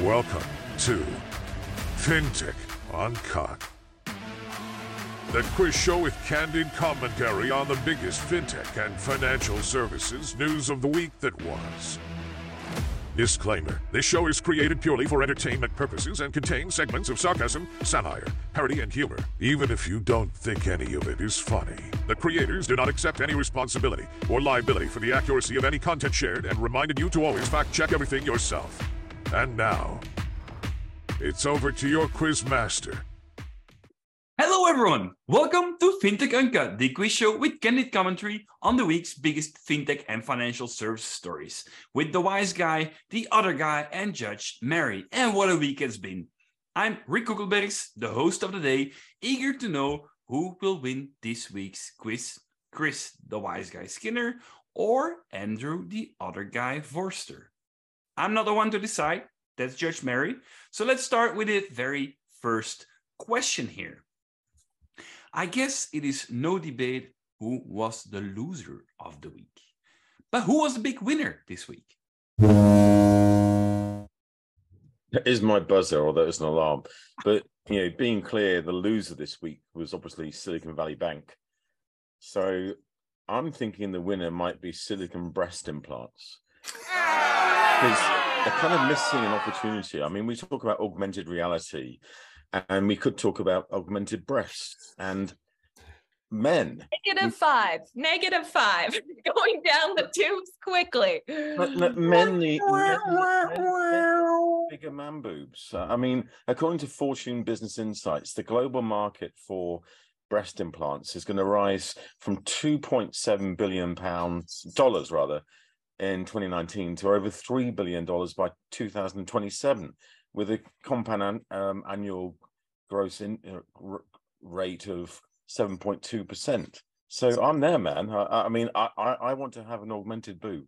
Welcome to FinTech Uncut. The quiz show with candid commentary on the biggest fintech and financial services news of the week that was. Disclaimer This show is created purely for entertainment purposes and contains segments of sarcasm, satire, parody, and humor, even if you don't think any of it is funny. The creators do not accept any responsibility or liability for the accuracy of any content shared and reminded you to always fact check everything yourself. And now, it's over to your quiz master. Hello, everyone. Welcome to FinTech Uncut, the quiz show with candid commentary on the week's biggest fintech and financial service stories, with the wise guy, the other guy, and Judge Mary. And what a week it's been! I'm Rick Kugelbergs, the host of the day, eager to know who will win this week's quiz: Chris, the wise guy Skinner, or Andrew, the other guy Forster. I'm not the one to decide. That's Judge Mary. So let's start with the very first question here. I guess it is no debate who was the loser of the week. But who was the big winner this week? That is my buzzer, or that is an alarm. But you know, being clear, the loser this week was obviously Silicon Valley Bank. So I'm thinking the winner might be Silicon Breast Implants. Ah! Because they're kind of missing an opportunity. I mean, we talk about augmented reality, and we could talk about augmented breasts and men. Negative five. Negative five. Going down the tubes quickly. But, but men need bigger man boobs. Uh, I mean, according to Fortune Business Insights, the global market for breast implants is going to rise from 2.7 billion pounds dollars rather in 2019 to over 3 billion dollars by 2027 with a compound an, um, annual gross in, uh, r- rate of 7.2%. So I'm there, man. I, I mean, I, I, I want to have an augmented boob.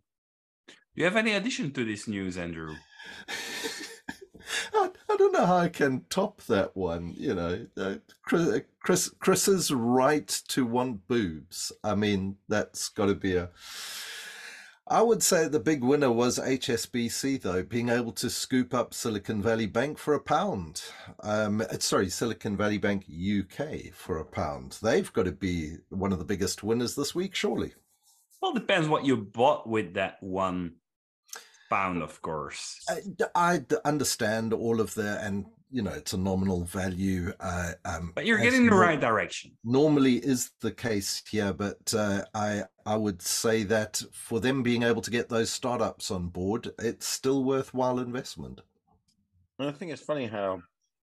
Do you have any addition to this news, Andrew? I, I don't know how I can top that one. You know, uh, Chris, Chris Chris's right to want boobs. I mean, that's got to be a. I would say the big winner was HSBC, though, being able to scoop up Silicon Valley Bank for a pound. Um, sorry, Silicon Valley Bank UK for a pound. They've got to be one of the biggest winners this week, surely. Well, depends what you bought with that one pound, of course. I, I understand all of the, and you know, it's a nominal value. Uh, um, But you're getting in the nor- right direction. normally is the case here, but uh, I I would say that for them being able to get those startups on board, it's still worthwhile investment. And I think it's funny how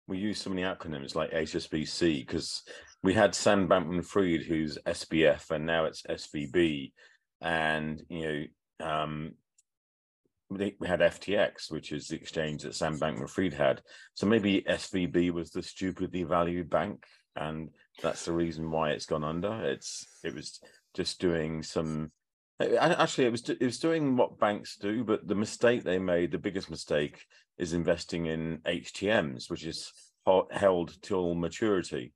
we use so many acronyms like HSBC because we had Sam Bankman Fried, who's SBF, and now it's SVB. And, you know, um, we had FTX, which is the exchange that Sam Bankman Fried had. So maybe SVB was the stupidly valued bank. And that's the reason why it's gone under. It's It was just doing some. Actually, it was it was doing what banks do, but the mistake they made, the biggest mistake, is investing in HTMs, which is held till maturity,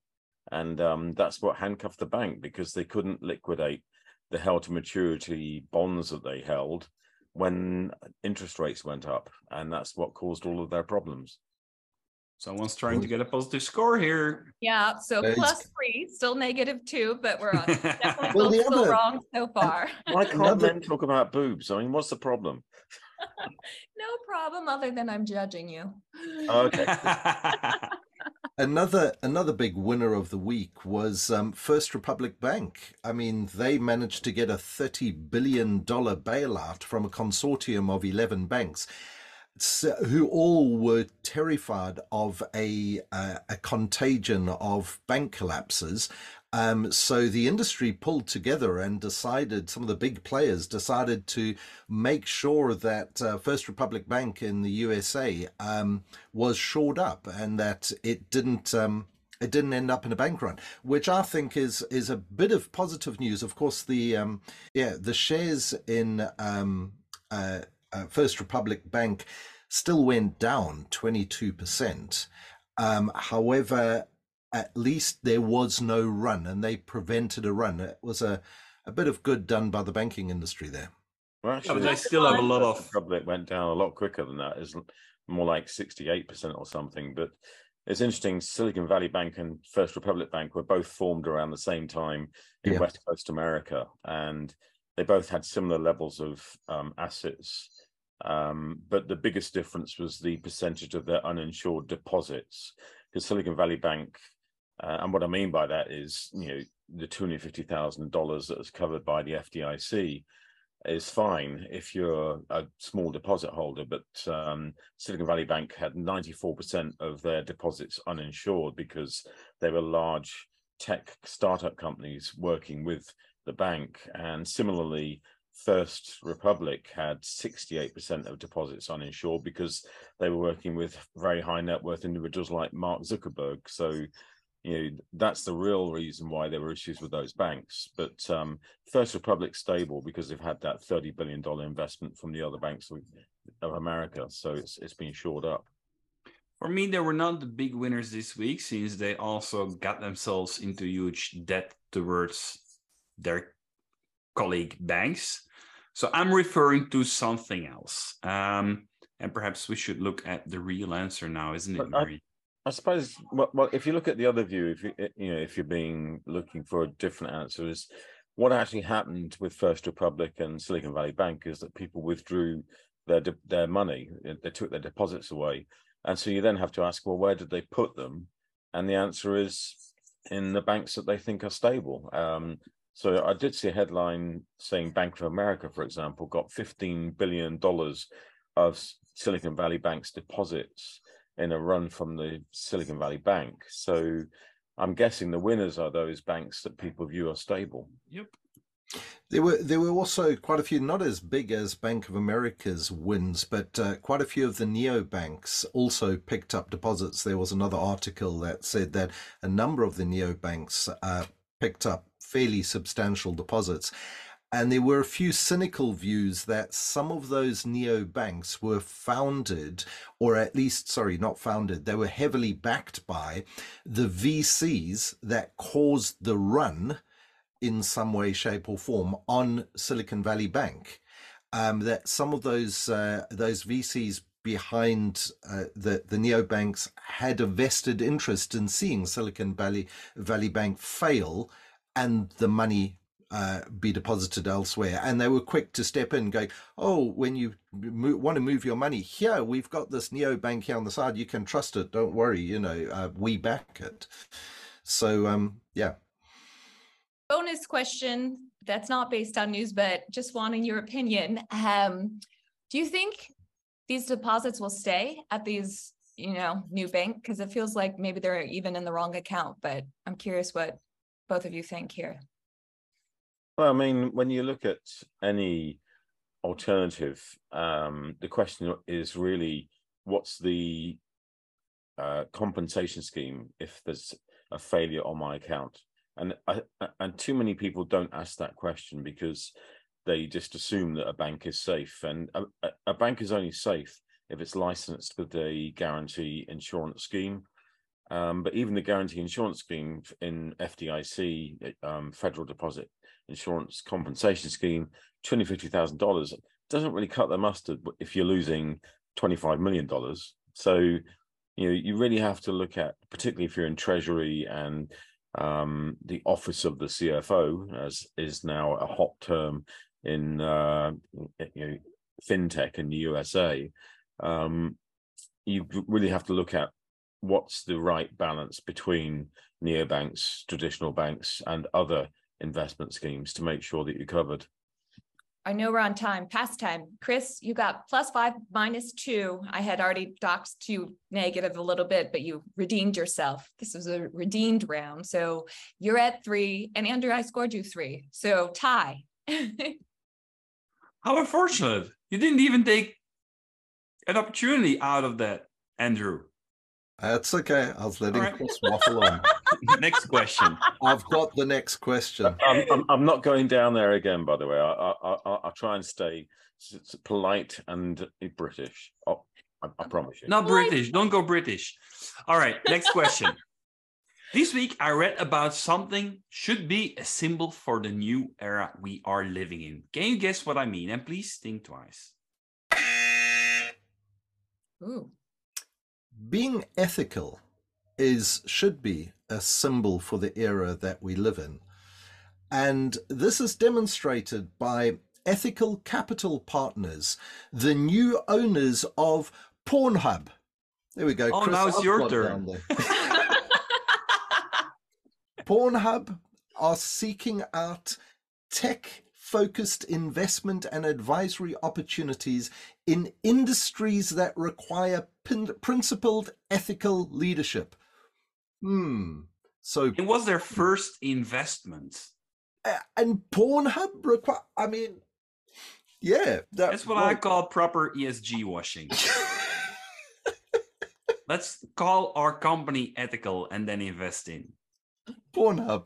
and um, that's what handcuffed the bank because they couldn't liquidate the held to maturity bonds that they held when interest rates went up, and that's what caused all of their problems. Someone's trying to get a positive score here. Yeah, so plus three, still negative two, but we're on. definitely Well, both the still other- wrong so far. Why can't men talk about boobs? I mean, what's the problem? no problem other than I'm judging you. Okay. Another another big winner of the week was um, First Republic Bank. I mean, they managed to get a thirty billion dollar bailout from a consortium of eleven banks. who all were terrified of a uh, a contagion of bank collapses. Um, so the industry pulled together and decided, some of the big players decided to make sure that uh, First Republic Bank in the USA um, was shored up and that it didn't. Um, it didn't end up in a bank run, which I think is is a bit of positive news. Of course, the um, yeah the shares in um, uh, uh, First Republic Bank still went down 22%. Um, however, at least there was no run and they prevented a run. It was a, a bit of good done by the banking industry there. Well, Yeah, actually, but they still have a lot of. Republic went down a lot quicker than that. It's more like 68% or something. But it's interesting. Silicon Valley Bank and First Republic Bank were both formed around the same time in Yeah. West Coast America. And they both had similar levels of um, assets. Um, but the biggest difference was the percentage of their uninsured deposits. Because Silicon Valley Bank, uh, and what I mean by that is, you know, the $250,000 that is covered by the FDIC is fine if you're a small deposit holder, but um, Silicon Valley Bank had 94% of their deposits uninsured because they were large tech startup companies working with the bank. And similarly, First Republic had 68% of deposits uninsured because they were working with very high net worth individuals like Mark Zuckerberg. So you know that's the real reason why there were issues with those banks but um first republic stable because they've had that 30 billion dollar investment from the other banks of, of america so it's it's been shored up For me, they were not the big winners this week since they also got themselves into huge debt towards their colleague banks. So I'm referring to something else. Um, and perhaps we should look at the real answer now, isn't it, Marie? I suppose well, well if you look at the other view if you you know if you're being looking for a different answer is what actually happened with first republic and silicon valley bank is that people withdrew their their money they took their deposits away. And so you then have to ask well where did they put them? And the answer is in the banks that they think are stable. Um, so i did see a headline saying bank of america for example got 15 billion dollars of silicon valley bank's deposits in a run from the Silicon Valley Bank. So I'm guessing the winners are those banks that people view are stable. Yep. There were there were also quite a few, not as big as Bank of America's wins, but uh, quite a few of the neobanks also picked up deposits. There was another article that said that a number of the neobanks uh, picked up fairly substantial deposits. And there were a few cynical views that some of those neobanks were founded, or at least, sorry, not founded, they were heavily backed by the VCs that caused the run in some way, shape, or form on Silicon Valley Bank. Um, that some of those uh, those VCs behind uh, the the neobanks had a vested interest in seeing Silicon Valley Valley Bank fail, and the money uh, be deposited elsewhere. And they were quick to step in, going, "Oh, when you mo- want to move your money here, we've got this neo bank here on the side. You can trust it. Don't worry. You know, uh, we back it." So, um, yeah. Bonus question that's not based on news, but just wanting your opinion. Um, do you think these deposits will stay at these, you know, new bank? Because it feels like maybe they're even in the wrong account, but I'm curious what both of you think here. Well, I mean, when you look at any alternative, um, the question is really what's the uh, compensation scheme if there's a failure on my account? And and too many people don't ask that question because they just assume that a bank is safe, and a, a- a bank is only safe if it's licensed with the guarantee insurance scheme. Um, but even the guarantee insurance scheme in FDIC, um, Federal Deposit Insurance Compensation Scheme, twenty fifty thousand dollars doesn't really cut the mustard if you're losing twenty five million dollars. So you know you really have to look at, particularly if you're in Treasury and um, the office of the CFO, as is now a hot term in uh, you know fintech in the USA. Um, you really have to look at what's the right balance between neobanks, traditional banks, and other investment schemes to make sure that you're covered. I know we're on time, past time. Chris, you got plus five, minus two. I had already docked you negative a little bit, but you redeemed yourself. This was a redeemed round. So you're at three. And Andrew, I scored you three. So tie. How unfortunate. You didn't even take an opportunity out of that, Andrew. That's okay. I was letting All right. Chris waffle on. Next question. I've got the next question. I'm, I'm, I'm not going down there again, by the way. I, I, I, I'll try and stay s- s- polite and British. Oh, I, I promise you. Not British. Don't go British. All right. Next question. This week, I read about something should be a symbol for the new era we are living in. Can you guess what I mean? And please think twice. Ooh. Being ethical is should be a symbol for the era that we live in. And this is demonstrated by Ethical Capital Partners, the new owners of Pornhub. There we go. Oh, now it's your turn. Pornhub are seeking out tech focused investment and advisory opportunities in industries that require principled ethical leadership. Hmm. So, It was their first investment. a- and Pornhub require, I mean, yeah. that- That's what I call proper ESG washing. Let's call our company ethical and then invest in. Pornhub.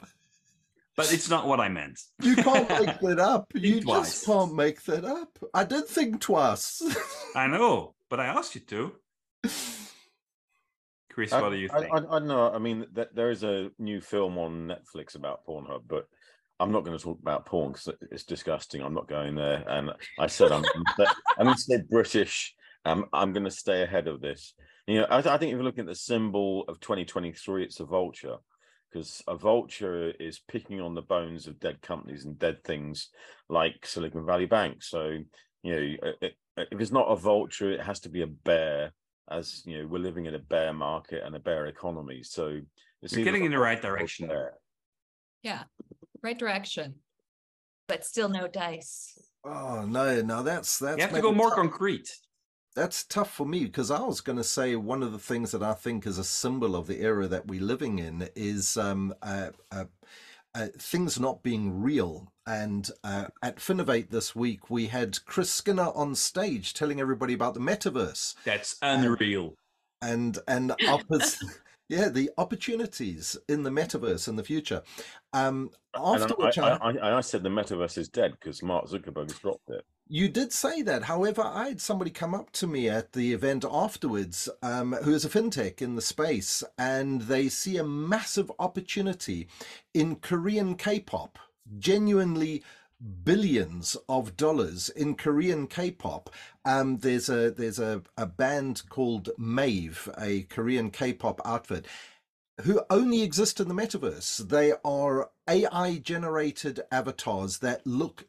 But it's not what I meant. You can't make that up. You twice. just can't make that up. I did think twice. I know, but I asked you to. Chris, I, what do you think? I, I don't know. I mean, th- there is a new film on Netflix about Pornhub, but I'm not going to talk about porn because it's disgusting. I'm not going there. And I said I'm, I'm instead British. Um, I'm going to stay ahead of this. You know, I, I think if you're looking at the symbol of 2023, it's a vulture because a vulture is picking on the bones of dead companies and dead things like Silicon Valley Bank. So, you know, if it's not a vulture, it has to be a bear as you know we're living in a bear market and a bear economy so it's You're getting in the right direction bear. Yeah. Right direction. But still no dice. oh no, no, that's that's you have to go more tough. concrete. That's tough for me because I was going to say one of the things that I think is a symbol of the era that we're living in is um, uh, uh, uh, things not being real. And uh, at Finovate this week, we had Chris Skinner on stage telling everybody about the metaverse That's unreal. and and oppos- yeah, the opportunities in the metaverse in the future. Um, after I, which I, I, I, I said the metaverse is dead because Mark Zuckerberg has dropped it. You did say that. However, I had somebody come up to me at the event afterwards um, who is a fintech in the space, and they see a massive opportunity in Korean K pop, genuinely billions of dollars in Korean K-pop. Um, there's a there's a, a band called Mave, a Korean K-pop outfit, who only exist in the metaverse. They are AI generated avatars that look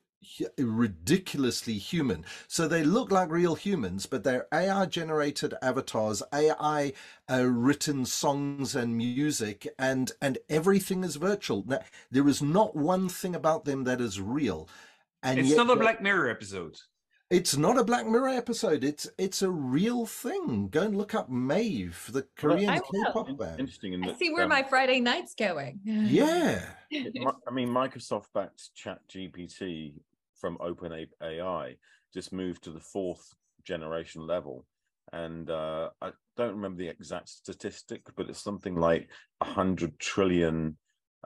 ridiculously human. So they look like real humans, but they're AI generated avatars, AI uh, written songs and music, and and everything is virtual. Now, there is not one thing about them that is real. And it's yet not a Black Mirror episode. It's not a Black Mirror episode. It's it's a real thing. Go and look up Mave, the Korean I will. K-pop In- band. Interesting. In I that, see where um, my Friday night's going. Yeah. it I mean, Microsoft backed Chat GPT from OpenAI just moved to the fourth generation level. And uh, I don't remember the exact statistic, but it's something like 100 trillion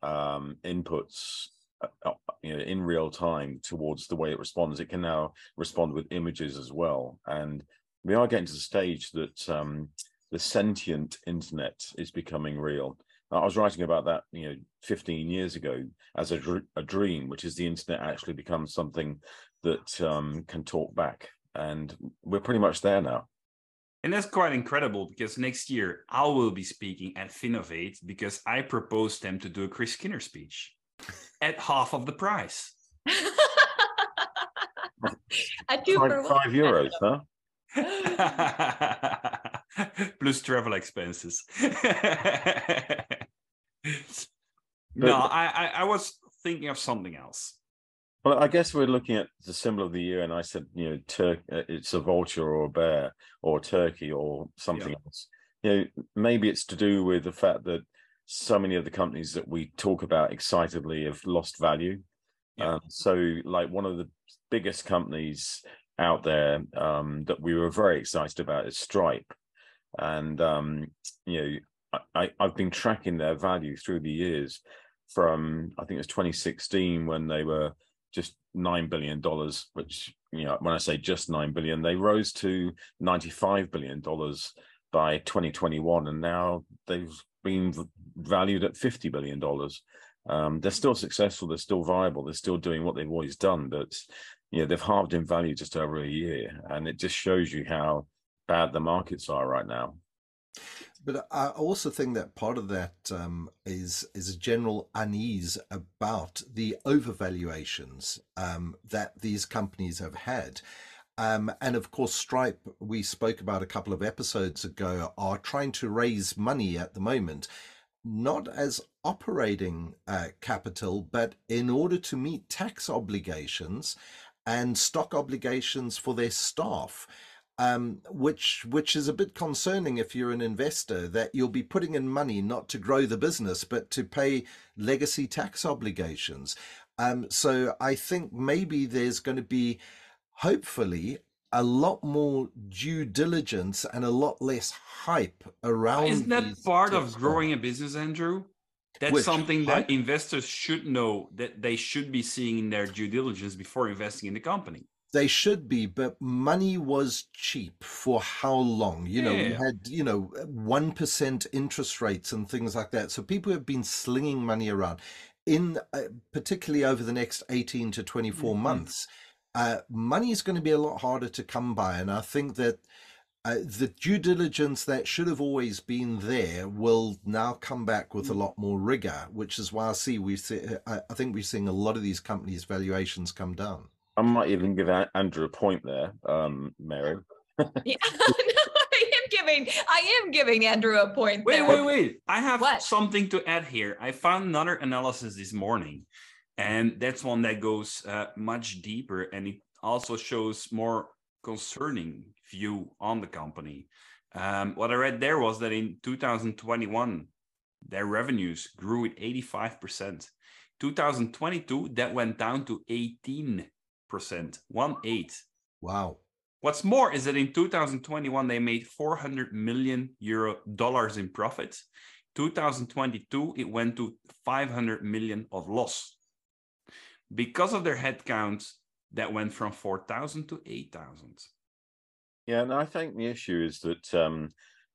um, inputs uh, uh, you know, in real time towards the way it responds. It can now respond with images as well. And we are getting to the stage that um, the sentient internet is becoming real. I was writing about that, you know, 15 years ago as a, dr- a dream, which is the internet actually becomes something that um, can talk back. And we're pretty much there now. And that's quite incredible because next year I will be speaking at Finovate because I proposed them to do a Chris Skinner speech at half of the price. A two Five, one. five euros, huh? Plus travel expenses. No, I, I, I was thinking of something else. Well, I guess we're looking at the symbol of the year, and I said, you know, Turk, uh, it's a vulture or a bear or a turkey or something else. You know, maybe it's to do with the fact that so many of the companies that we talk about excitedly have lost value. Yeah. Um, so, like one of the biggest companies out there um, that we were very excited about is Stripe, and um, you know, I, I've been tracking their value through the years from I think it was 2016 when they were just nine billion dollars, which you know when I say just nine billion, they rose to 95 billion dollars by 2021, and now they've been valued at fifty billion dollars. Um, they're still successful. They're still viable. They're still doing what they've always done. But you know, they've halved in value just over a year, and it just shows you how bad the markets are right now. But I also think that part of that um, is is a general unease about the overvaluations um, that these companies have had. Um, and of course, Stripe, we spoke about a couple of episodes ago, are trying to raise money at the moment, not as operating uh, capital, but in order to meet tax obligations and stock obligations for their staff um, which which is a bit concerning if you're an investor that you'll be putting in money not to grow the business but to pay legacy tax obligations. Um, so I think maybe there's going to be, hopefully, a lot more due diligence and a lot less hype around. Isn't that part of growing a business, Andrew? That's Which, something that hype? investors should know that they should be seeing in their due diligence before investing in the company. They should be, but money was cheap for how long? You know, yeah. we had, you know, 1% interest rates and things like that. So people have been slinging money around in uh, particularly over the next 18 to 24 mm-hmm. months. Uh, money is going to be a lot harder to come by. And I think that uh, the due diligence that should have always been there will now come back with a mm. lot more rigor, which is why I see we see, I think we're seeing a lot of these companies' valuations come down. I might even give Andrew a point there, um, Mary. yeah, no, I am giving I am giving Andrew a point. Wait, there. wait, wait! I have what? something to add here. I found another analysis this morning, and that's one that goes uh, much deeper, and it also shows more concerning view on the company. Um, what I read there was that in 2021, their revenues grew at 85%. 2022, that went down to 18 percent, one eight. Wow. What's more is that in 2021 they made 400 million euro dollars in profit. 2022 it went to 500 million of loss because of their headcount that went from 4,000 to 8,000. Yeah, and I think the issue is that um,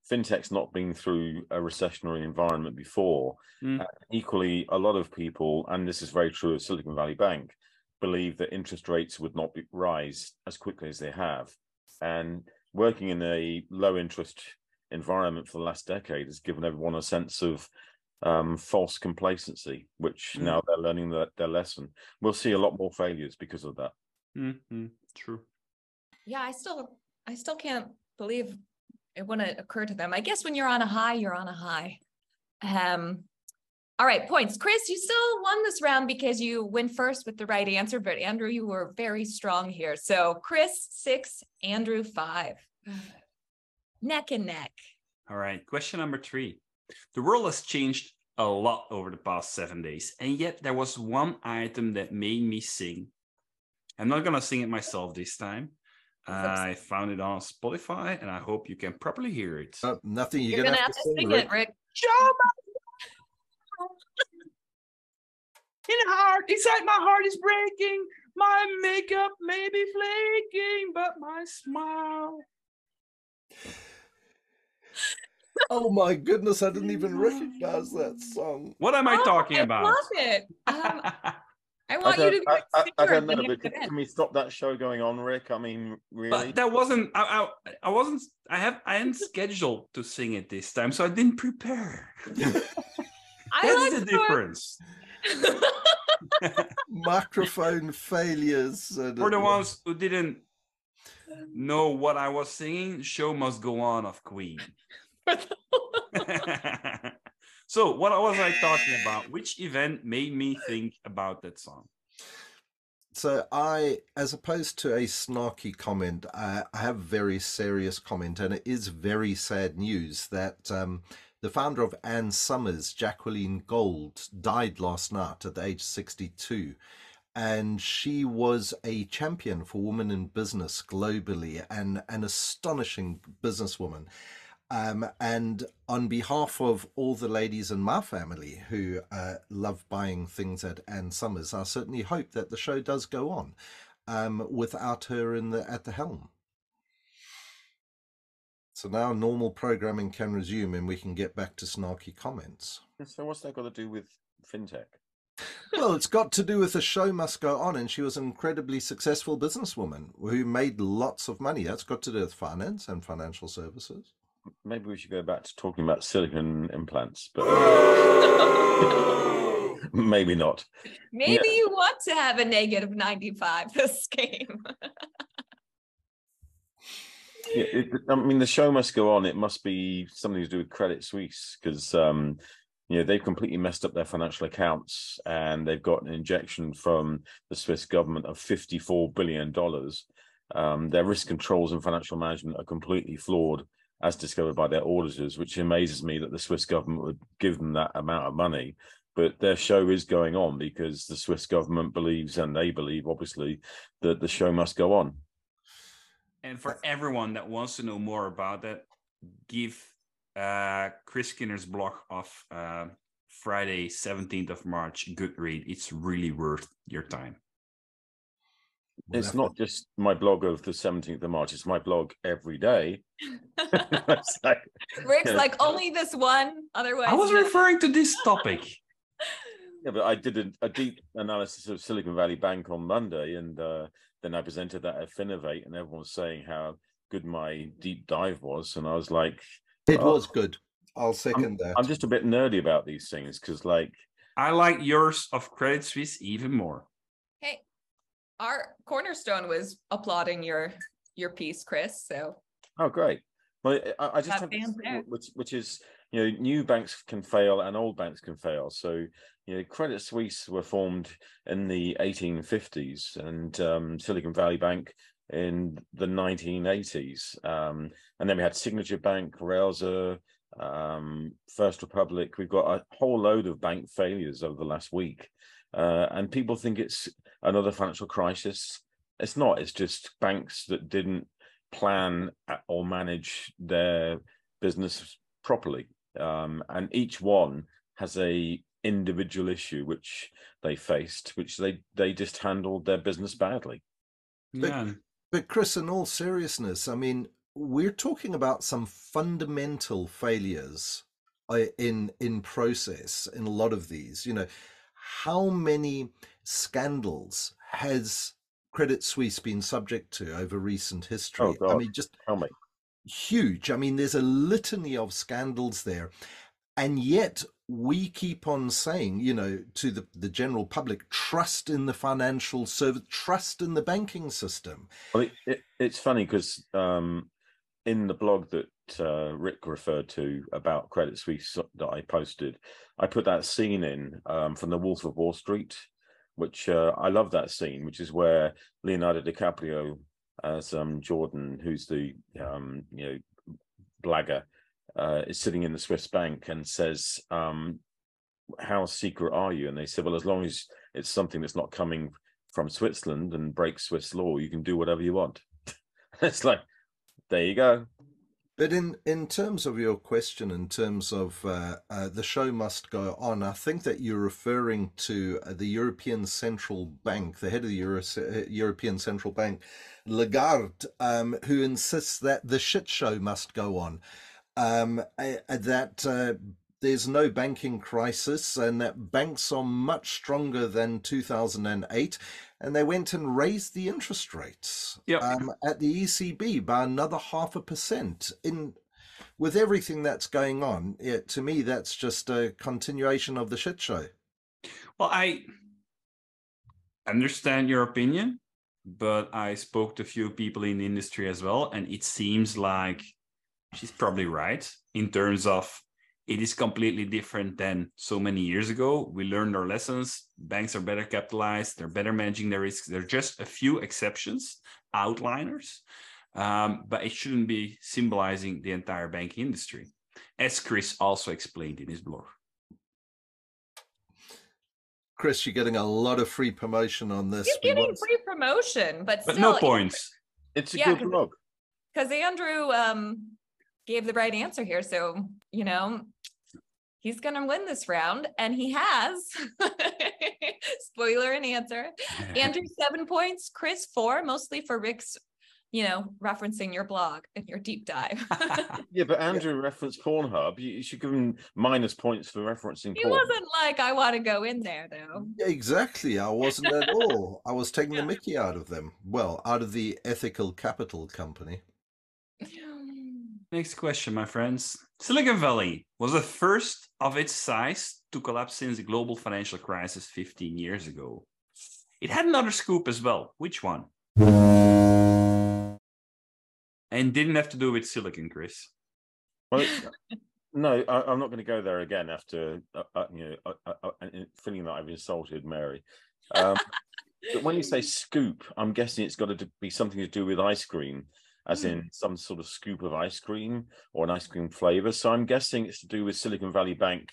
fintech's not been through a recessionary environment before. Mm. Uh, equally, a lot of people, and this is very true of Silicon Valley Bank, believe that interest rates would not be, rise as quickly as they have. And working in a low interest environment for the last decade has given everyone a sense of um, false complacency, which mm. now they're learning that their lesson. We'll see a lot more failures because of that. Mm-hmm. True. Yeah, I still, I still can't believe it wouldn't occur to them. I guess when you're on a high, you're on a high. Um, all right, points. Chris, you still won this round because you went first with the right answer, but Andrew, you were very strong here. So Chris, six, Andrew, five. neck and neck. All right, question number three. The world has changed a lot over the past seven days, and yet there was one item that made me sing. I'm not going to sing it myself this time. I found it on Spotify, and I hope you can properly hear it. Uh, nothing. You're, You're gonna, have, have to sing, sing it, Rick. Show in heart, inside my heart is breaking. My makeup may be flaking, but my smile. Oh my goodness, I didn't even recognize that song. What am I oh, talking I about? I love it. Um, I want I you to I, I, I, don't know, but can, we stop that show going on, Rick? I mean, really? But that wasn't. I, I, I wasn't. I have. I hadn't scheduled to sing it this time, so I didn't prepare. That's like the difference. Microphone failures. For the ones who didn't know what I was singing, "Show Must Go On" of Queen. so, what was I talking about? Which event made me think about that song? So I, as opposed to a snarky comment, I, I have very serious comment, and it is very sad news that um, the founder of Ann Summers, Jacqueline Gold, died last night at the age of 62. And she was a champion for women in business globally and an astonishing businesswoman. Um, and on behalf of all the ladies in my family who uh, love buying things at Ann Summers, I certainly hope that the show does go on um, without her in the at the helm. So now normal programming can resume and we can get back to snarky comments. So what's that got to do with fintech? well, it's got to do with the show must go on, and she was an incredibly successful businesswoman who made lots of money. That's got to do with finance and financial services. Maybe we should go back to talking about silicon implants, but maybe not. Maybe yeah. you want to have a negative 95 this game. Yeah, it, I mean, the show must go on. It must be something to do with Credit Suisse because um, you know they've completely messed up their financial accounts and they've got an injection from the Swiss government of 54 billion dollars. Um, their risk controls and financial management are completely flawed, as discovered by their auditors, which amazes me that the Swiss government would give them that amount of money. But their show is going on because the Swiss government believes, and they believe, obviously, that the show must go on. And for everyone that wants to know more about that, give uh, Chris Skinner's blog of uh, Friday, 17th of March, good read. It's really worth your time. It's not just my blog of the 17th of March, it's my blog every day. like, Rick's like, only this one, otherwise. I was referring to this topic. yeah, but I did a, a, deep analysis of Silicon Valley Bank on Monday, and uh, then I presented that at Finovate, and everyone was saying how good my deep dive was, and I was like, "It oh, was good." I'll second I'm, that. I'm just a bit nerdy about these things because, like, I like yours of Credit Suisse even more. Hey, our cornerstone was applauding your your piece, Chris. So. Oh, great! Well, I, I just have which, which is you know new banks can fail and old banks can fail. So you know, Credit Suisse were formed in the 1850s and um, Silicon Valley Bank in the 1980s. Um, and then we had Signature Bank, Railsr, um, First Republic. We've got a whole load of bank failures over the last week. Uh, and people think it's another financial crisis. It's not, it's just banks that didn't plan or manage their business properly. Um, and each one has a individual issue which they faced, which they they just handled their business badly. Yeah. But, but Chris, in all seriousness, I mean, we're talking about some fundamental failures uh, in in process in a lot of these. You know, how many scandals has Credit Suisse been subject to over recent history? Oh, God. I mean, just tell me. Huge. I mean, there's a litany of scandals there. And yet we keep on saying, you know, to the, the general public, trust in the financial service, trust in the banking system. Well, it, it, it's funny because um, in the blog that uh, Rick referred to about Credit Suisse that I posted, I put that scene in um, from The Wolf of Wall Street, which uh, I love that scene, which is where Leonardo DiCaprio as um, Jordan, who's the um, you know blagger, uh, is sitting in the Swiss bank and says, um, "How secret are you?" And they said, "Well, as long as it's something that's not coming from Switzerland and breaks Swiss law, you can do whatever you want." it's like, there you go. But in, in terms of your question, in terms of uh, uh, the show must go on, I think that you're referring to uh, the European Central Bank, the head of the Euro- uh, European Central Bank, Lagarde, um, who insists that the shit show must go on. Um, that uh, there's no banking crisis and that banks are much stronger than 2008 and they went and raised the interest rates yep. um, at the ECB by another half a percent in with everything that's going on yeah, to me that's just a continuation of the shit show well i understand your opinion but i spoke to a few people in the industry as well and it seems like she's probably right in terms of it is completely different than so many years ago. We learned our lessons. Banks are better capitalized. They're better managing their risks. There are just a few exceptions, outliners, um, but it shouldn't be symbolizing the entire banking industry, as Chris also explained in his blog. Chris, you're getting a lot of free promotion on this. You're getting free promotion, but but still, no points. It's a yeah, good blog. Because Andrew, um, gave the right answer here. So, you know, he's going to win this round and he has spoiler and answer andrew seven points chris four mostly for rick's you know, referencing your blog and your deep dive. yeah, but Andrew referenced Pornhub. You, you should give him minus points for referencing. he porn. wasn't like, I want to go in there though. Yeah, Exactly. I wasn't at all. I was taking the mickey out of them. Well, out of the Ethical Capital Company. Next question, my friends. Silicon Valley was the first of its size to collapse since the global financial crisis 15 years ago. It had another scoop as well. Which one? And didn't have to do with silicon, Chris. Well, no, I, am not going to go there again after uh, uh, you know uh, uh, uh, feeling that I've insulted Mary. Um, but when you say scoop, I'm guessing it's got to be something to do with ice cream, as Hmm. in some sort of scoop of ice cream or an ice cream flavor. So I'm guessing it's to do with Silicon Valley Bank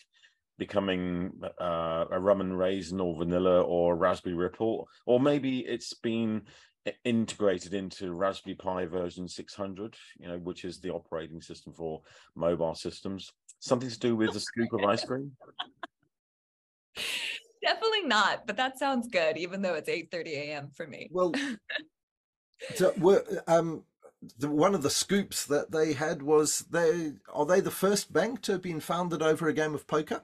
becoming uh, a rum and raisin or vanilla or raspberry ripple, or maybe it's been integrated into Raspberry Pi version 600, you know, which is the operating system for mobile systems. Something to do with the scoop of ice cream. Definitely not, but that sounds good, even though it's 8:30 a.m. for me. Well, so were, um, the, one of the scoops that they had was they are they the first bank to have been founded over a game of poker?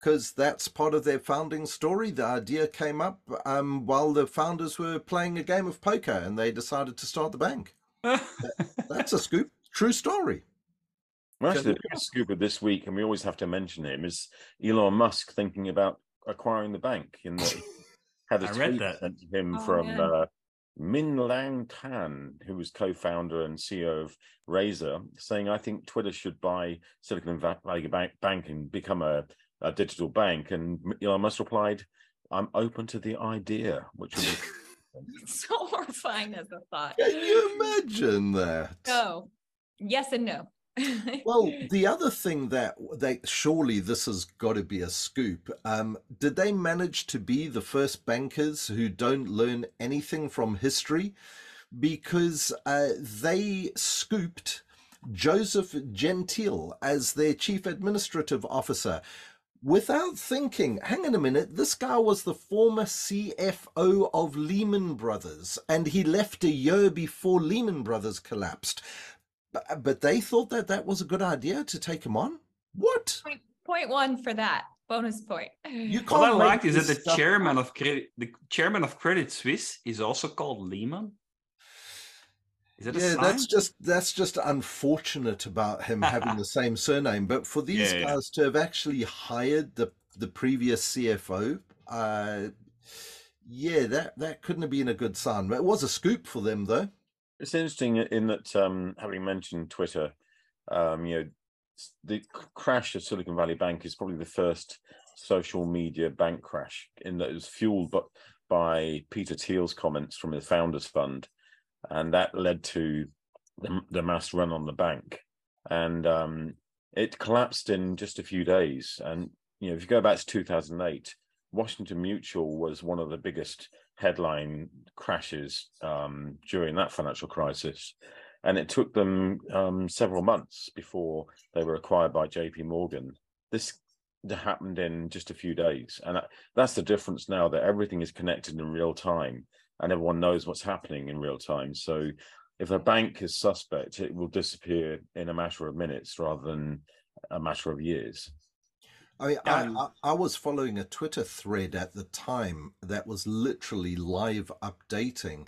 Because that's part of their founding story. The idea came up um, while the founders were playing a game of poker, and they decided to start the bank. That's a scoop. True story. Well, actually, the biggest scoop of this week, and we always have to mention him, is Elon Musk thinking about acquiring the bank. In the had a I read that. sent to him Oh, from man. uh, Min-Liang Tan, who was co-founder and CEO of Razer, saying, "I think Twitter should buy Silicon Valley Bank, Bank and become a, a digital bank." And Elon Musk replied, "I'm open to the idea," which would be so horrifying as a thought. Can you imagine that? No. Yes and no. Well, the other thing that they surely this has got to be a scoop. Um, did they manage to be the first bankers who don't learn anything from history? Because uh, they scooped Joseph Gentile as their chief administrative officer without thinking. Hang on a minute, this guy was the former CFO of Lehman Brothers, and he left a year before Lehman Brothers collapsed. But, but they thought that that was a good idea to take him on. What? point, point one for that. Bonus point. You What I can't like is that the chairman up. of credit, the chairman of Credit Suisse, is also called Lehman. Is that a Yeah, sign? that's just that's just unfortunate about him having the same surname. But for these Yeah, yeah. guys to have actually hired the the previous CFO, uh, yeah, that that couldn't have been a good sign. But it was a scoop for them, though. It's interesting in that, um, having mentioned Twitter, um, you know, the crash of Silicon Valley Bank is probably the first social media bank crash in that it was fueled by, by Peter Thiel's comments from the Founders Fund, and that led to the, the mass run on the bank, and um, it collapsed in just a few days. And you know, if you go back to 2008, Washington Mutual was one of the biggest headline crashes um, during that financial crisis. And it took them um, several months before they were acquired by JP Morgan. This happened in just a few days. And that, that's the difference now that everything is connected in real time and everyone knows what's happening in real time. So if a bank is suspect, it will disappear in a matter of minutes rather than a matter of years. I mean, Yeah. I, I, I was following a Twitter thread at the time that was literally live updating,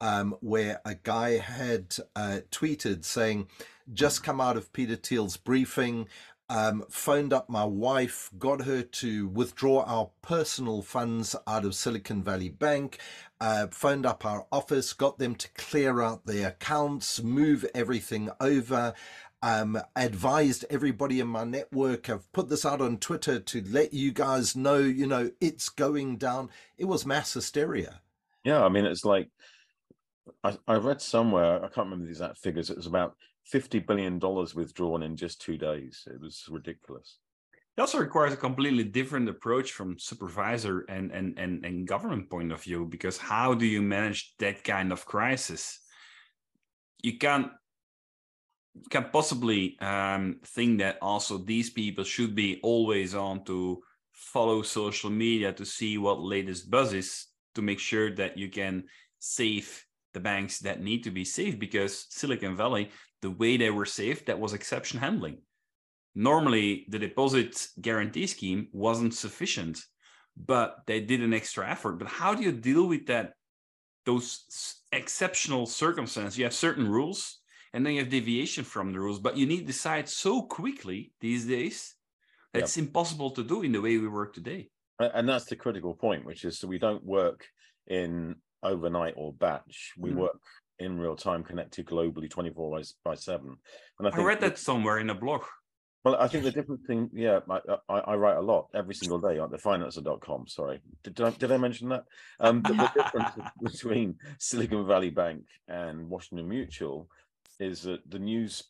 um, where a guy had uh, tweeted saying, "Just come out of Peter Thiel's briefing." Um, phoned up my wife, got her to withdraw our personal funds out of Silicon Valley Bank, uh, phoned up our office, got them to clear out their accounts, move everything over, um, advised everybody in my network. I've put this out on Twitter to let you guys know, you know, it's going down. It was mass hysteria. Yeah, I mean, it's like I, I read somewhere, I can't remember the exact figures, it was about $50 billion withdrawn in just two days. It was ridiculous. It also requires a completely different approach from supervisor and, and, and, and government point of view, because how do you manage that kind of crisis? You can't you can possibly um, think that also these people should be always on to follow social media to see what latest buzz is to make sure that you can save the banks that need to be saved because Silicon Valley, the way they were saved, that was exception handling. Normally, the deposit guarantee scheme wasn't sufficient, but they did an extra effort. But how do you deal with that? Those exceptional circumstances. You have certain rules, and then you have deviation from the rules, but you need to decide so quickly these days. It's yep. impossible to do in the way we work today. And that's the critical point, which is so we don't work in overnight or batch. We mm. work in real time, connected globally, 24 by 7. And I, I read that somewhere in a blog. Well, I think the different thing, yeah, I, I, I, write a lot every single day on thefinanser.com. Sorry, did, did, I, did I mention that? Um, the, the difference between Silicon Valley Bank and Washington Mutual is that the news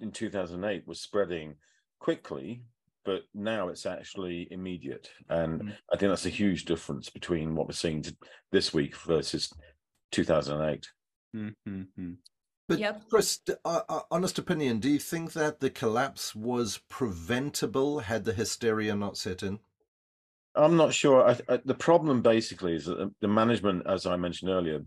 in 2008 was spreading quickly, but now it's actually immediate. And mm-hmm. I think that's a huge difference between what we're seeing this week versus 2008. Mm-hmm. But yep. Chris, uh, uh, honest opinion, do you think that the collapse was preventable had the hysteria not set in? I'm not sure. I, I, the problem basically is that the management, as I mentioned earlier,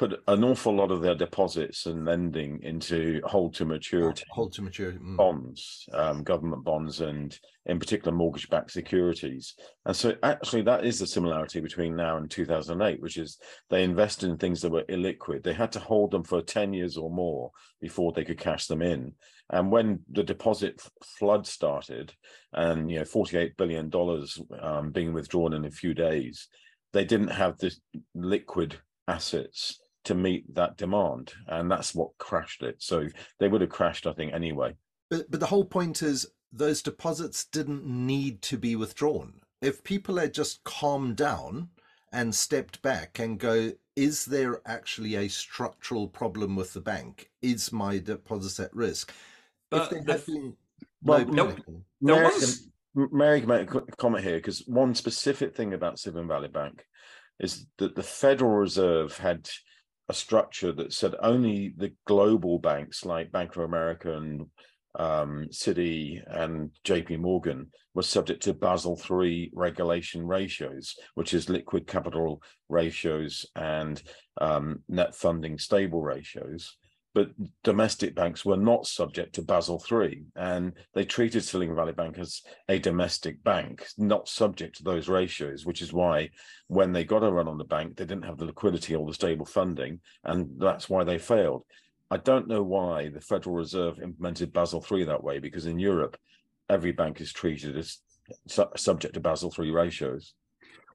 put an awful lot of their deposits and lending into hold to maturity, hold to maturity mm. bonds, um, government bonds, and in particular mortgage-backed securities. And so, actually, that is the similarity between now and 2008, which is they invested in things that were illiquid. They had to hold them for 10 years or more before they could cash them in. And when the deposit flood started, and you know, 48 billion dollars um, being withdrawn in a few days, they didn't have this liquid assets to meet that demand and that's what crashed it. So they would have crashed i think anyway. But but the whole point is those deposits didn't need to be withdrawn. If people had just calmed down and stepped back and go is there actually a structural problem with the bank? Is my deposits at risk? But if there had been well, no, there was Mary, make a comment here because one specific thing about Silicon Valley Bank is that the Federal Reserve had a structure that said only the global banks like Bank of America and um, Citi and JP Morgan were subject to Basel III regulation ratios, which is liquid capital ratios and um, net funding stable ratios but domestic banks were not subject to Basel III, and they treated Silicon Valley Bank as a domestic bank, not subject to those ratios, which is why when they got a run on the bank, they didn't have the liquidity or the stable funding, and that's why they failed. I don't know why the Federal Reserve implemented Basel III that way, because in Europe, every bank is treated as su- subject to Basel III ratios.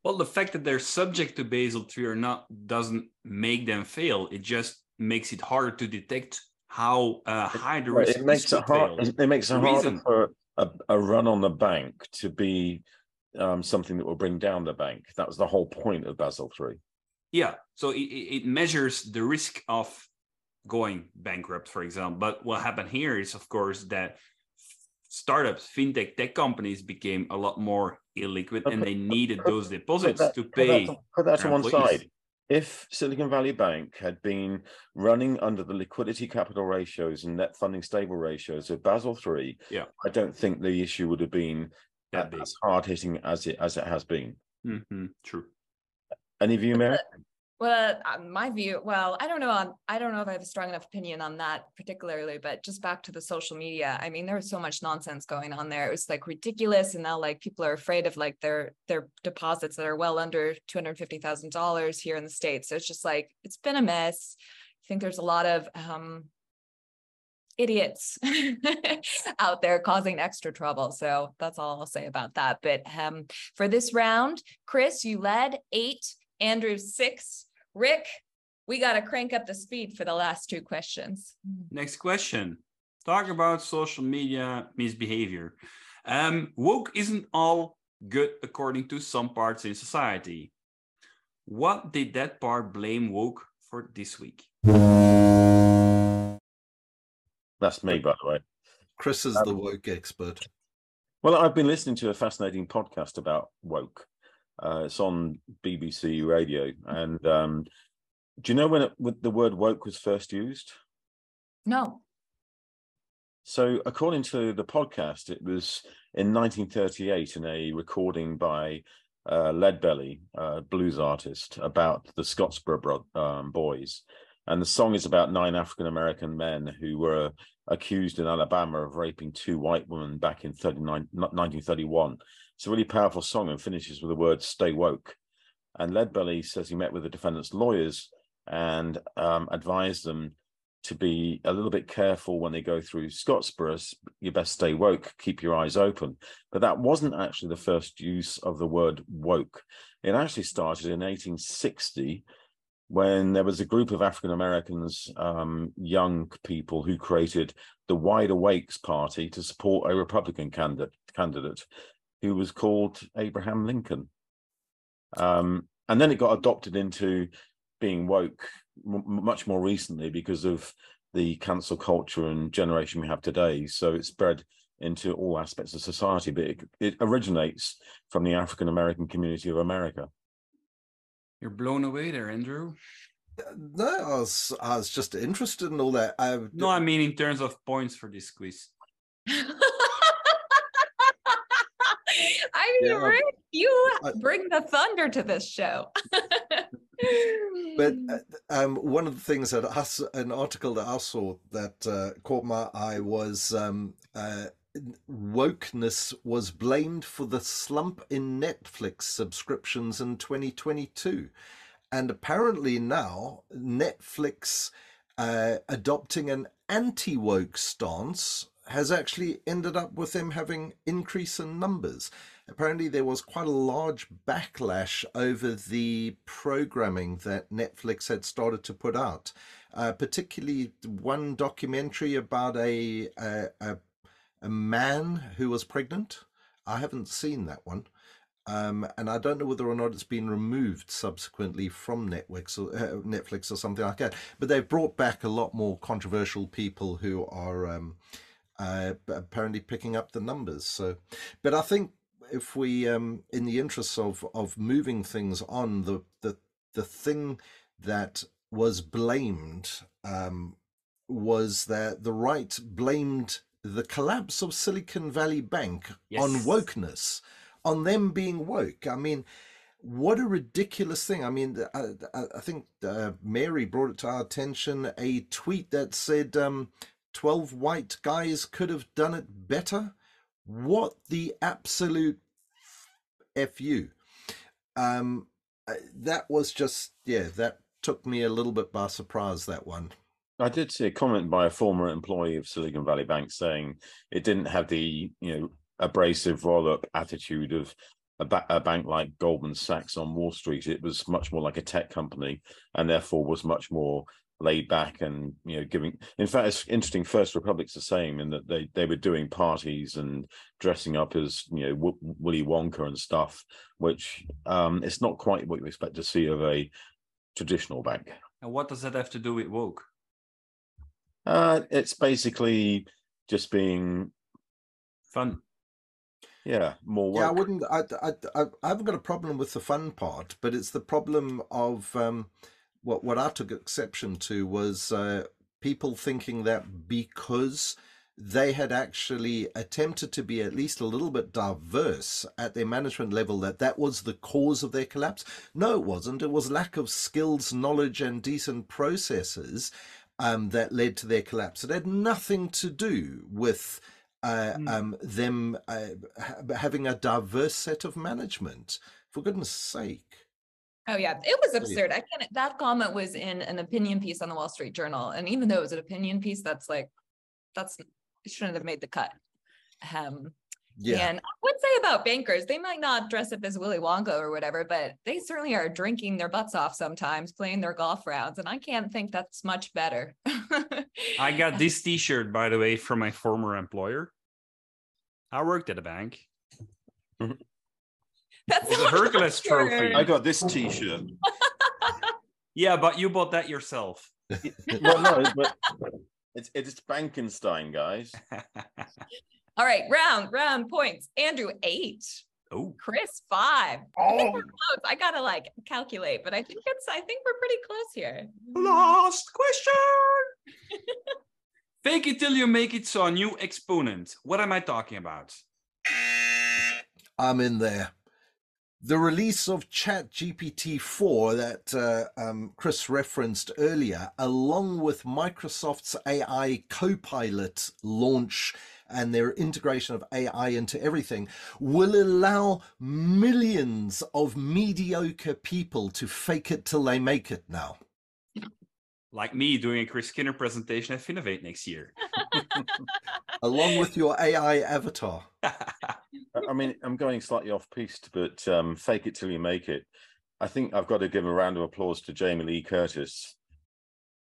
Well, the fact that they're subject to Basel III or not doesn't make them fail. It just makes it harder to detect how uh, high the risk it makes it hard it makes it harder for a, a, run on the bank to be um, something that will bring down the bank. That was the whole point of basel 3 yeah so it, it measures the risk of going bankrupt for example. But what happened here is of course that startups fintech tech companies became a lot more illiquid and they needed those deposits that, to pay put that, put that to one side if Silicon Valley Bank had been running under the liquidity capital ratios and net funding stable ratios of Basel III, yeah. I don't think the issue would have been that as hard hitting as it as it has been. Mm-hmm. True. Any view, Mary? Well, uh, my view, well, I don't know. I don't know if I have a strong enough opinion on that particularly, but just back to the social media. I mean, there was so much nonsense going on there. It was like ridiculous, and now like people are afraid of like their their deposits that are well under two hundred fifty thousand dollars here in the states. So it's just like it's been a mess. I think there's a lot of um, idiots out there causing extra trouble. So that's all I'll say about that. But um, for this round, Chris, you led eight Andrew six. Rick, we got to crank up the speed for the last two questions. Next question. Talk about social media misbehavior. Um, woke isn't all good according to some parts in society. What did that part blame woke for this week? That's me, by the way. Chris is um, the woke expert. Well, I've been listening to a fascinating podcast about woke. Uh, it's on BBC Radio. And um, do you know when, it, when the word woke was first used? No. So, according to the podcast, it was in 1938 in a recording by uh, Leadbelly, uh, blues artist, about the Scottsboro bro- um, boys. And the song is about nine African American men who were accused in Alabama of raping two white women back in 39, 1931. It's a really powerful song and finishes with the words "Stay woke." And Leadbelly says he met with the defendant's lawyers and um, advised them to be a little bit careful when they go through Scottsboro. You best stay woke, keep your eyes open. But that wasn't actually the first use of the word woke. It actually started in 1860 when there was a group of African Americans, um, young people, who created the Wide Awakes Party to support a Republican candidate who was called Abraham Lincoln. Um, and then it got adopted into being woke m- much more recently because of the cancel culture and generation we have today. So it's spread into all aspects of society, but it, it originates from the African American community of America. You're blown away there, Andrew. No, I was I was just interested in all that. I, No, I mean in terms of points for this quiz. Yeah. Rick, you bring the thunder to this show. But uh, um, one of the things that us, an article that I saw that uh, caught my eye was um, uh, wokeness was blamed for the slump in Netflix subscriptions in 2022. And apparently now Netflix uh, adopting an anti woke stance has actually ended up with them having increase in numbers. Apparently, there was quite a large backlash over the programming that Netflix had started to put out, uh, particularly one documentary about a, a a a man who was pregnant. I haven't seen that one. Um, and I don't know whether or not it's been removed subsequently from Netflix or uh, Netflix or something like that. But they've brought back a lot more controversial people who are um, uh, apparently picking up the numbers. So, but I think if we, um, in the interests of of moving things on, the the the thing that was blamed um, was that the right blamed the collapse of Silicon Valley Bank on wokeness, on them being woke. I mean, what a ridiculous thing. I mean, I, I I think uh, Mary brought it to our attention a tweet that said um, 12 white guys could have done it better. What the absolute fu? Um, uh, that was just, yeah, that took me a little bit by surprise, that one. I did see a comment by a former employee of Silicon Valley Bank saying it didn't have the you know abrasive roll-up attitude of a, ba- a bank like Goldman Sachs on Wall Street. It was much more like a tech company, and therefore was much more laid back and you know giving. In fact, it's interesting. First Republic's the same in that they they were doing parties and dressing up as you know w- Willy Wonka and stuff, which um it's not quite what you expect to see of a traditional bank. And what does that have to do with woke? Uh, it's basically just being, Fun. yeah, more Yeah, I wouldn't. I, I, I, I haven't got a problem with the fun part, but it's the problem of um, what what I took exception to was uh, people thinking that because they had actually attempted to be at least a little bit diverse at their management level, that that was the cause of their collapse. No, it wasn't. It was lack of skills, knowledge, and decent processes um, that led to their collapse. It had nothing to do with uh, Mm. um, them uh, ha- having a diverse set of management. For goodness sake. Oh yeah, it was absurd. I can't. That comment was in an opinion piece on the Wall Street Journal, and even though it was an opinion piece, that's like, that's it shouldn't have made the cut. Um, Yeah. And I would say about bankers, they might not dress up as Willy Wonka or whatever, but they certainly are drinking their butts off sometimes, playing their golf rounds, and I can't think that's much better. I got this T-shirt, by the way, from my former employer. I worked at a bank. That's It was a Hercules trophy. I got this T-shirt. Yeah, but you bought that yourself. well, no, but it's it's Bankenstein, guys. All right, round, round points. Andrew, eight. oh, Chris, five. I think Oh, we're close. I gotta like calculate, but I think it's I think we're pretty close here. last question. Fake it till you make it. So a new exponent. What am I talking about? I'm in there. The release of ChatGPT 4 that uh, um, Chris referenced earlier, along with Microsoft's AI Copilot launch and their integration of AI into everything, will allow millions of mediocre people to fake it till they make it now. Like me doing a Chris Skinner presentation at Finovate next year. along with your AI avatar. I mean, I'm going slightly off piste, but um, fake it till you make it. I think I've got to give a round of applause to Jamie Lee Curtis,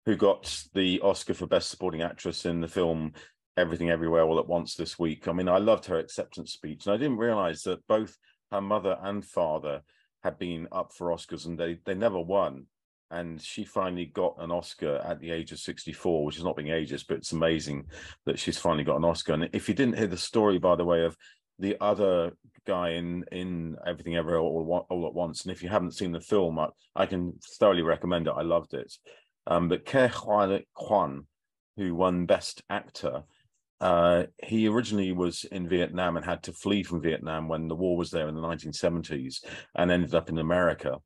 who got the Oscar for Best Supporting Actress in the film Everything Everywhere All at Once this week. I mean, I loved her acceptance speech, and I didn't realize that both her mother and father had been up for Oscars and they, they never won and she finally got an Oscar at the age of 64, which is not being ageist, but it's amazing that she's finally got an Oscar. And if you didn't hear the story, by the way, of the other guy in in Everything Ever All, All at Once, and if you haven't seen the film, I, I can thoroughly recommend it. I loved it. Um, but Ke Quan, who won Best Actor, uh, he originally was in Vietnam and had to flee from Vietnam when the war was there in the 1970s and ended up in America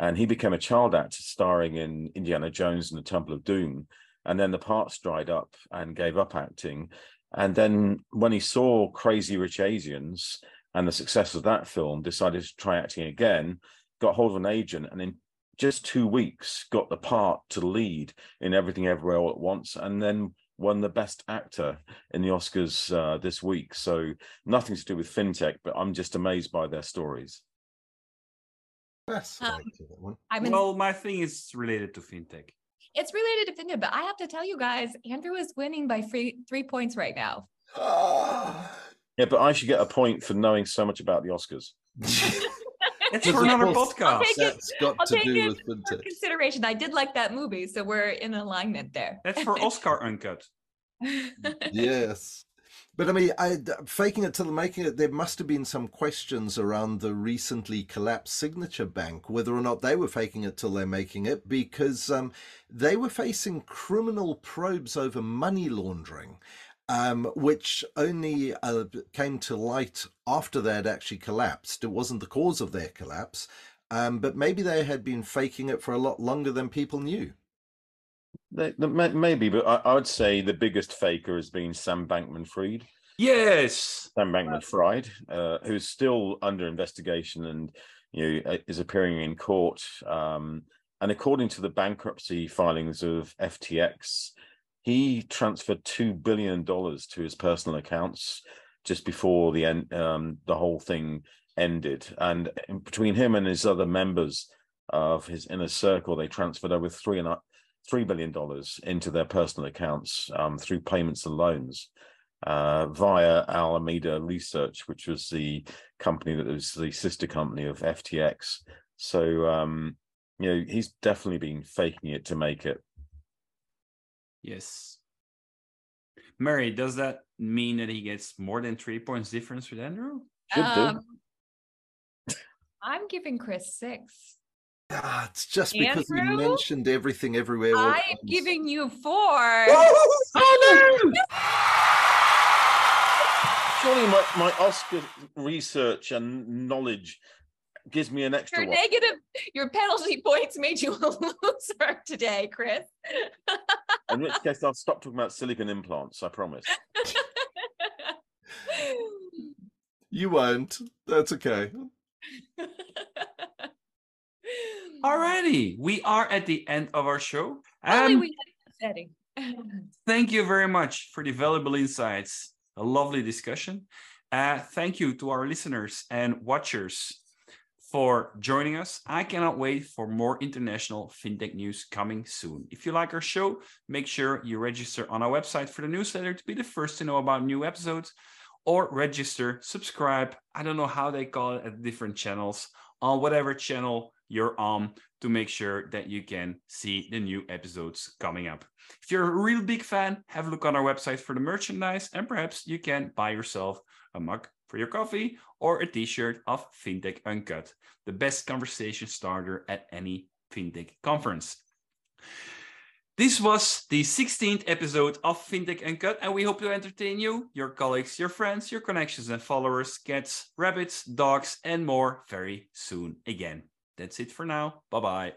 and he became a child actor starring in Indiana Jones and the Temple of Doom. And then the parts dried up and gave up acting. And then when he saw Crazy Rich Asians and the success of that film, decided to try acting again, got hold of an agent, and in just two weeks got the part to lead in Everything Everywhere All at Once, and then won the Best Actor in the Oscars uh, this week. So nothing to do with fintech, but I'm just amazed by their stories. Yes, Um, one. I'm in, well, my thing is related to fintech. it's related to fintech, but I have to tell you guys, Andrew is winning by three three points right now. Yeah, but I should get a point for knowing so much about the Oscars. It's for of another course- podcast. take it- That's got I'll to take do it with fintech. consideration. I did like that movie, so we're in alignment there. That's for Oscar Uncut. yes. But I mean, I, faking it till they're making it, there must have been some questions around the recently collapsed Signature Bank, whether or not they were faking it till they're making it, because um, they were facing criminal probes over money laundering, um, which only uh, came to light after they had actually collapsed. It wasn't the cause of their collapse, um, but maybe they had been faking it for a lot longer than people knew. They, they maybe, but I, I would say the biggest faker has been Sam Bankman Fried. Yes. Sam Bankman Fried, uh, who's still under investigation and you know, uh, is appearing in court. Um, and according to the bankruptcy filings of FTX, he transferred two billion dollars to his personal accounts just before the end, um, the whole thing ended. And between him and his other members of his inner circle, they transferred over three and a- three billion dollars into their personal accounts um, through payments and loans uh, via Alameda Research, which was the company that was the sister company of FTX. So, um, you know, he's definitely been faking it to make it. Yes. Mary, does that mean that he gets more than three points difference with Andrew? Should do. Um, I'm giving Chris six. Ah, it's just because he Andrew? mentioned everything everywhere. I'm once. giving you four. Surely my, my Oscar research and knowledge gives me an extra Your one. negative, your penalty points made you a loser today, Chris. In which case, I'll stop talking about silicon implants. I promise. You won't. That's okay. Alrighty, we are at the end of our show. Um, we had a setting. thank you very much for the valuable insights. A lovely discussion. Uh, thank you to our listeners and watchers for joining us. I cannot wait for more international fintech news coming soon. If you like our show, make sure you register on our website for the newsletter to be the first to know about new episodes or register, subscribe. I don't know how they call it at different channels on whatever channel you're on to make sure that you can see the new episodes coming up. If you're a real big fan, have a look on our website for the merchandise and perhaps you can buy yourself a mug for your coffee or a t-shirt of FinTech Uncut, the best conversation starter at any FinTech conference. This was the 16th episode of FinTech Uncut, and we hope to entertain you, your colleagues, your friends, your connections and followers, cats, rabbits, dogs, and more very soon again. That's it for now. Bye bye.